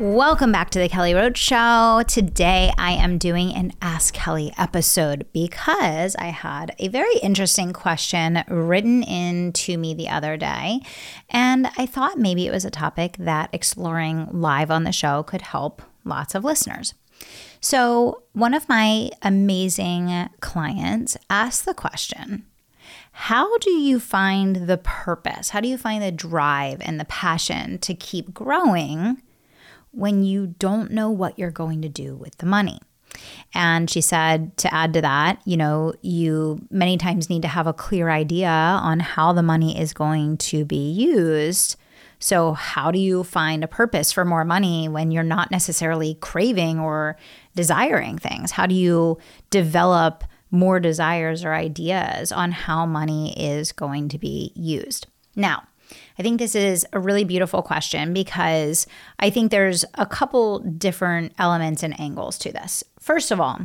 Welcome back to the Kelly Roach Show. Today I am doing an Ask Kelly episode because I had a very interesting question written in to me the other day. And I thought maybe it was a topic that exploring live on the show could help lots of listeners. So, one of my amazing clients asked the question How do you find the purpose? How do you find the drive and the passion to keep growing? When you don't know what you're going to do with the money. And she said to add to that, you know, you many times need to have a clear idea on how the money is going to be used. So, how do you find a purpose for more money when you're not necessarily craving or desiring things? How do you develop more desires or ideas on how money is going to be used? Now, I think this is a really beautiful question because I think there's a couple different elements and angles to this. First of all,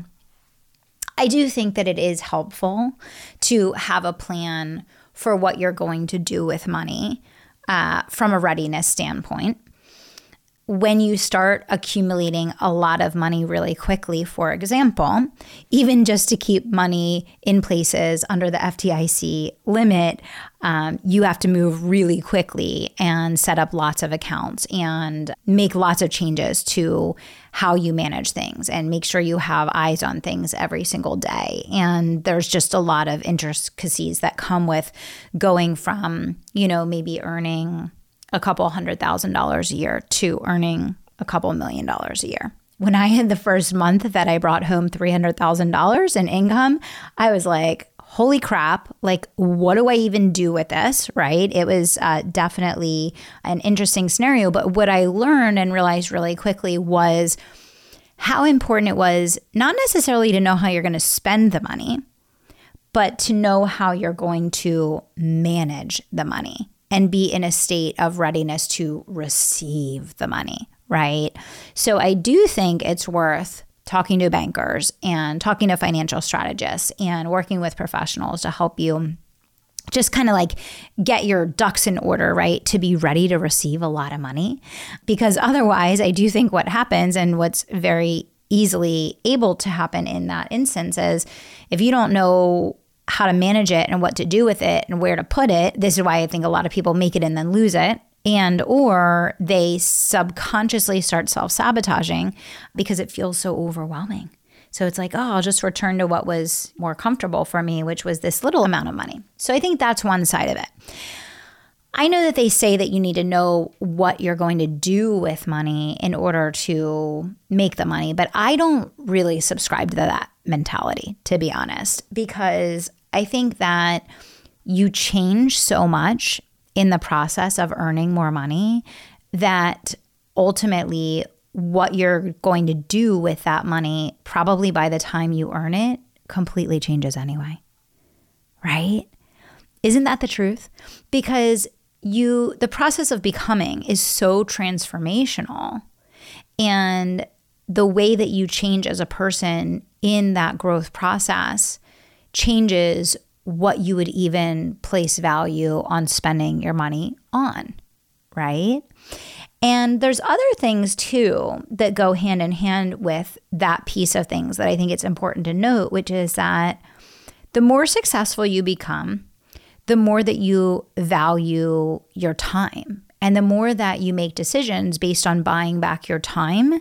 I do think that it is helpful to have a plan for what you're going to do with money uh, from a readiness standpoint when you start accumulating a lot of money really quickly, for example, even just to keep money in places under the FDIC limit, um, you have to move really quickly and set up lots of accounts and make lots of changes to how you manage things and make sure you have eyes on things every single day. And there's just a lot of intricacies that come with going from, you know, maybe earning a couple hundred thousand dollars a year to earning a couple million dollars a year. When I had the first month that I brought home $300,000 in income, I was like, holy crap, like, what do I even do with this? Right? It was uh, definitely an interesting scenario. But what I learned and realized really quickly was how important it was not necessarily to know how you're going to spend the money, but to know how you're going to manage the money and be in a state of readiness to receive the money, right? So I do think it's worth talking to bankers and talking to financial strategists and working with professionals to help you just kind of like get your ducks in order, right? To be ready to receive a lot of money. Because otherwise, I do think what happens and what's very easily able to happen in that instance is if you don't know how to manage it and what to do with it and where to put it. This is why I think a lot of people make it and then lose it. And or they subconsciously start self-sabotaging because it feels so overwhelming. So it's like, oh, I'll just return to what was more comfortable for me, which was this little amount of money. So I think that's one side of it. I know that they say that you need to know what you're going to do with money in order to make the money, but I don't really subscribe to that mentality, to be honest, because I think that you change so much in the process of earning more money that ultimately what you're going to do with that money, probably by the time you earn it, completely changes anyway. Right? Isn't that the truth? Because you, the process of becoming is so transformational. And the way that you change as a person in that growth process changes what you would even place value on spending your money on, right? And there's other things too that go hand in hand with that piece of things that I think it's important to note, which is that the more successful you become, the more that you value your time and the more that you make decisions based on buying back your time,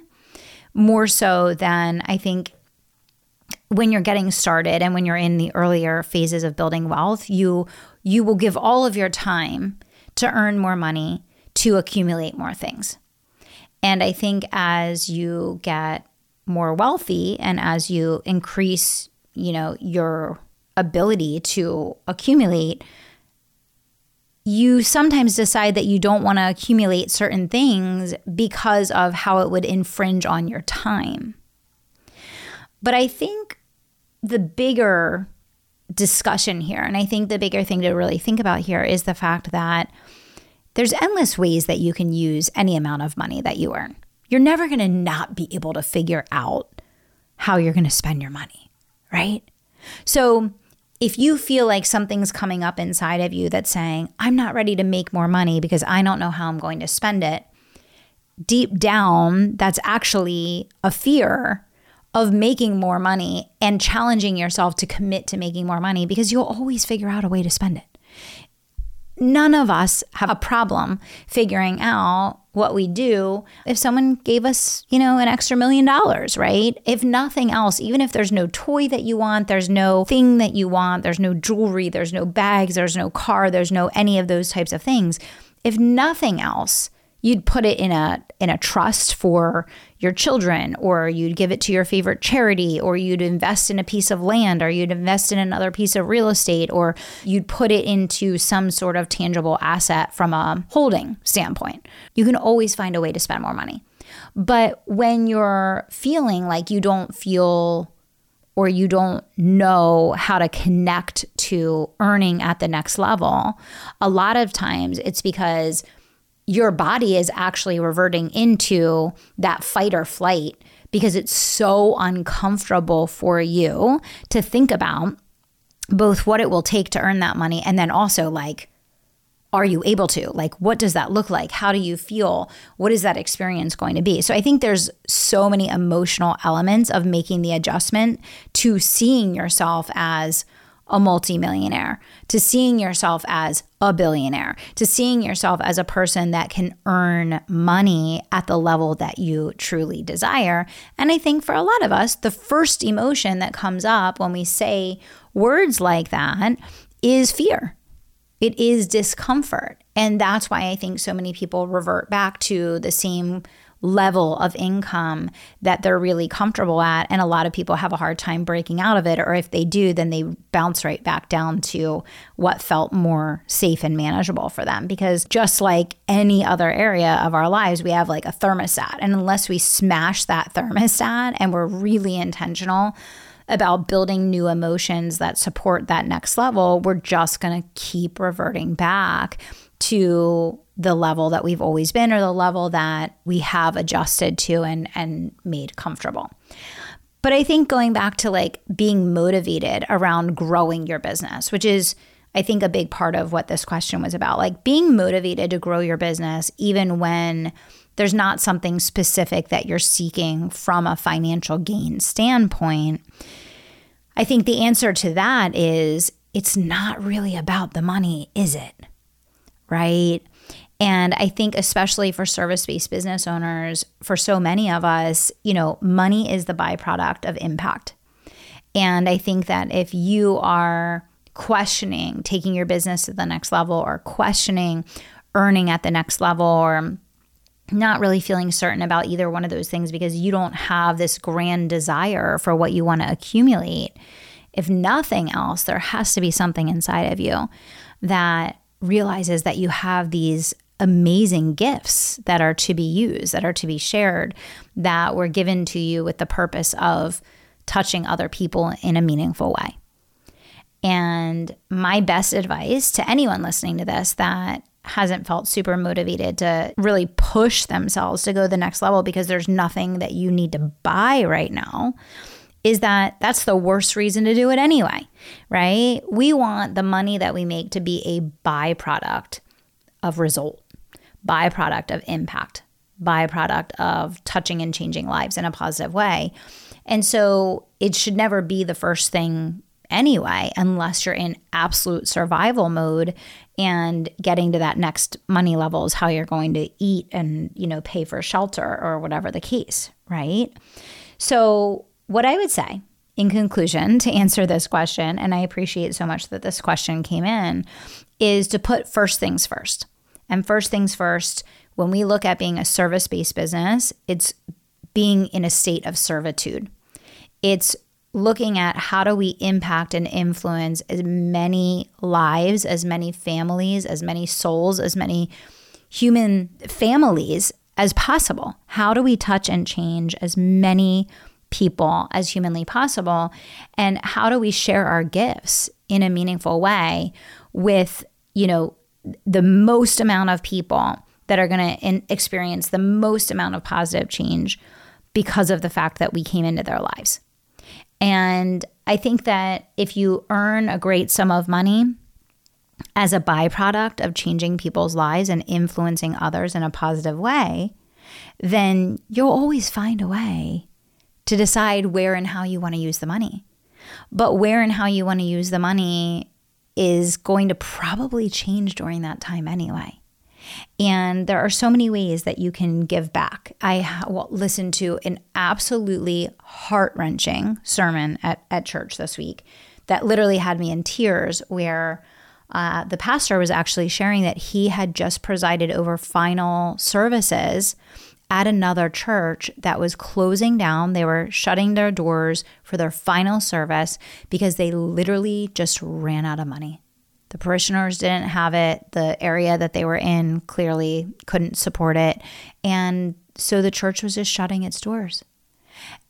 more so than I think when you're getting started and when you're in the earlier phases of building wealth, you you will give all of your time to earn more money, to accumulate more things. And I think as you get more wealthy and as you increase, you know, your ability to accumulate, you sometimes decide that you don't want to accumulate certain things because of how it would infringe on your time. But I think the bigger discussion here, and I think the bigger thing to really think about here is the fact that there's endless ways that you can use any amount of money that you earn. You're never going to not be able to figure out how you're going to spend your money, right? So, if you feel like something's coming up inside of you that's saying, I'm not ready to make more money because I don't know how I'm going to spend it, deep down, that's actually a fear of making more money and challenging yourself to commit to making more money because you'll always figure out a way to spend it. None of us have a problem figuring out what we do if someone gave us, you know, an extra million dollars, right? If nothing else, even if there's no toy that you want, there's no thing that you want, there's no jewelry, there's no bags, there's no car, there's no any of those types of things. If nothing else, you'd put it in a in a trust for your children or you'd give it to your favorite charity or you'd invest in a piece of land or you'd invest in another piece of real estate or you'd put it into some sort of tangible asset from a holding standpoint. You can always find a way to spend more money. But when you're feeling like you don't feel or you don't know how to connect to earning at the next level, a lot of times it's because your body is actually reverting into that fight or flight because it's so uncomfortable for you to think about both what it will take to earn that money and then also like are you able to? Like what does that look like? How do you feel? What is that experience going to be? So i think there's so many emotional elements of making the adjustment to seeing yourself as a multimillionaire, to seeing yourself as a billionaire, to seeing yourself as a person that can earn money at the level that you truly desire. And I think for a lot of us, the first emotion that comes up when we say words like that is fear. It is discomfort. And that's why I think so many people revert back to the same level of income that they're really comfortable at. And a lot of people have a hard time breaking out of it. Or if they do, then they bounce right back down to what felt more safe and manageable for them. Because just like any other area of our lives, we have like a thermostat. And unless we smash that thermostat and we're really intentional, about building new emotions that support that next level, we're just going to keep reverting back to the level that we've always been or the level that we have adjusted to and and made comfortable. But I think going back to like being motivated around growing your business, which is I think a big part of what this question was about, like being motivated to grow your business even when there's not something specific that you're seeking from a financial gain standpoint. I think the answer to that is it's not really about the money, is it? Right? And I think, especially for service based business owners, for so many of us, you know, money is the byproduct of impact. And I think that if you are questioning taking your business to the next level or questioning earning at the next level or not really feeling certain about either one of those things because you don't have this grand desire for what you want to accumulate, if nothing else, there has to be something inside of you that realizes that you have these amazing gifts that are to be used, that are to be shared, that were given to you with the purpose of touching other people in a meaningful way. And my best advice to anyone listening to this that hasn't felt super motivated to really push themselves to go the next level because there's nothing that you need to buy right now is that that's the worst reason to do it anyway, right? We want the money that we make to be a byproduct of result byproduct of impact, byproduct of touching and changing lives in a positive way. And so it should never be the first thing anyway, unless you're in absolute survival mode and getting to that next money level is how you're going to eat and, you know, pay for shelter or whatever the case, right? So, what I would say in conclusion to answer this question, and I appreciate so much that this question came in, is to put first things first. And first things first, when we look at being a service based business, it's being in a state of servitude. It's looking at how do we impact and influence as many lives, as many families, as many souls, as many human families as possible. How do we touch and change as many people as humanly possible and how do we share our gifts in a meaningful way with you know the most amount of people that are going to experience the most amount of positive change because of the fact that we came into their lives and i think that if you earn a great sum of money as a byproduct of changing people's lives and influencing others in a positive way then you'll always find a way to decide where and how you want to use the money. But where and how you want to use the money is going to probably change during that time anyway. And there are so many ways that you can give back. I listened to an absolutely heart wrenching sermon at, at church this week that literally had me in tears, where uh, the pastor was actually sharing that he had just presided over final services at another church that was closing down. They were shutting their doors for their final service because they literally just ran out of money. The parishioners didn't have it. The area that they were in clearly couldn't support it. And so the church was just shutting its doors.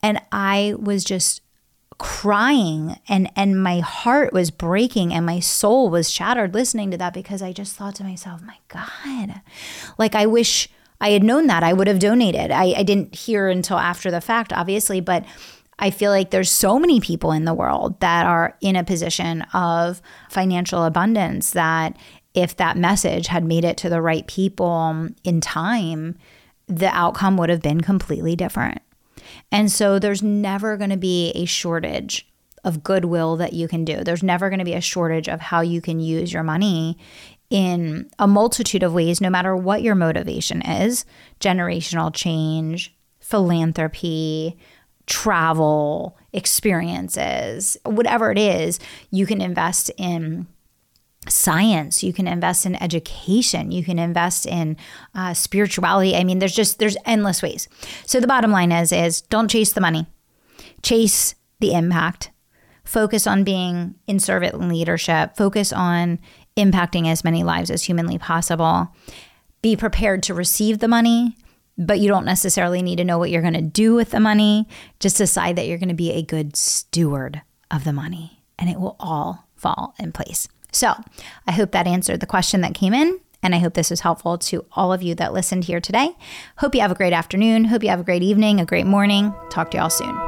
And I was just crying and and my heart was breaking and my soul was shattered listening to that because I just thought to myself, my God, like I wish I had known that, I would have donated. I, I didn't hear until after the fact, obviously, but I feel like there's so many people in the world that are in a position of financial abundance that if that message had made it to the right people in time, the outcome would have been completely different. And so there's never going to be a shortage of goodwill that you can do. There's never going to be a shortage of how you can use your money in a multitude of ways, no matter what your motivation is generational change, philanthropy, travel, experiences, whatever it is, you can invest in science you can invest in education you can invest in uh, spirituality. I mean there's just there's endless ways. So the bottom line is is don't chase the money. Chase the impact. Focus on being in servant leadership. Focus on impacting as many lives as humanly possible. Be prepared to receive the money, but you don't necessarily need to know what you're going to do with the money. Just decide that you're going to be a good steward of the money, and it will all fall in place. So, I hope that answered the question that came in. And I hope this was helpful to all of you that listened here today. Hope you have a great afternoon. Hope you have a great evening, a great morning. Talk to y'all soon.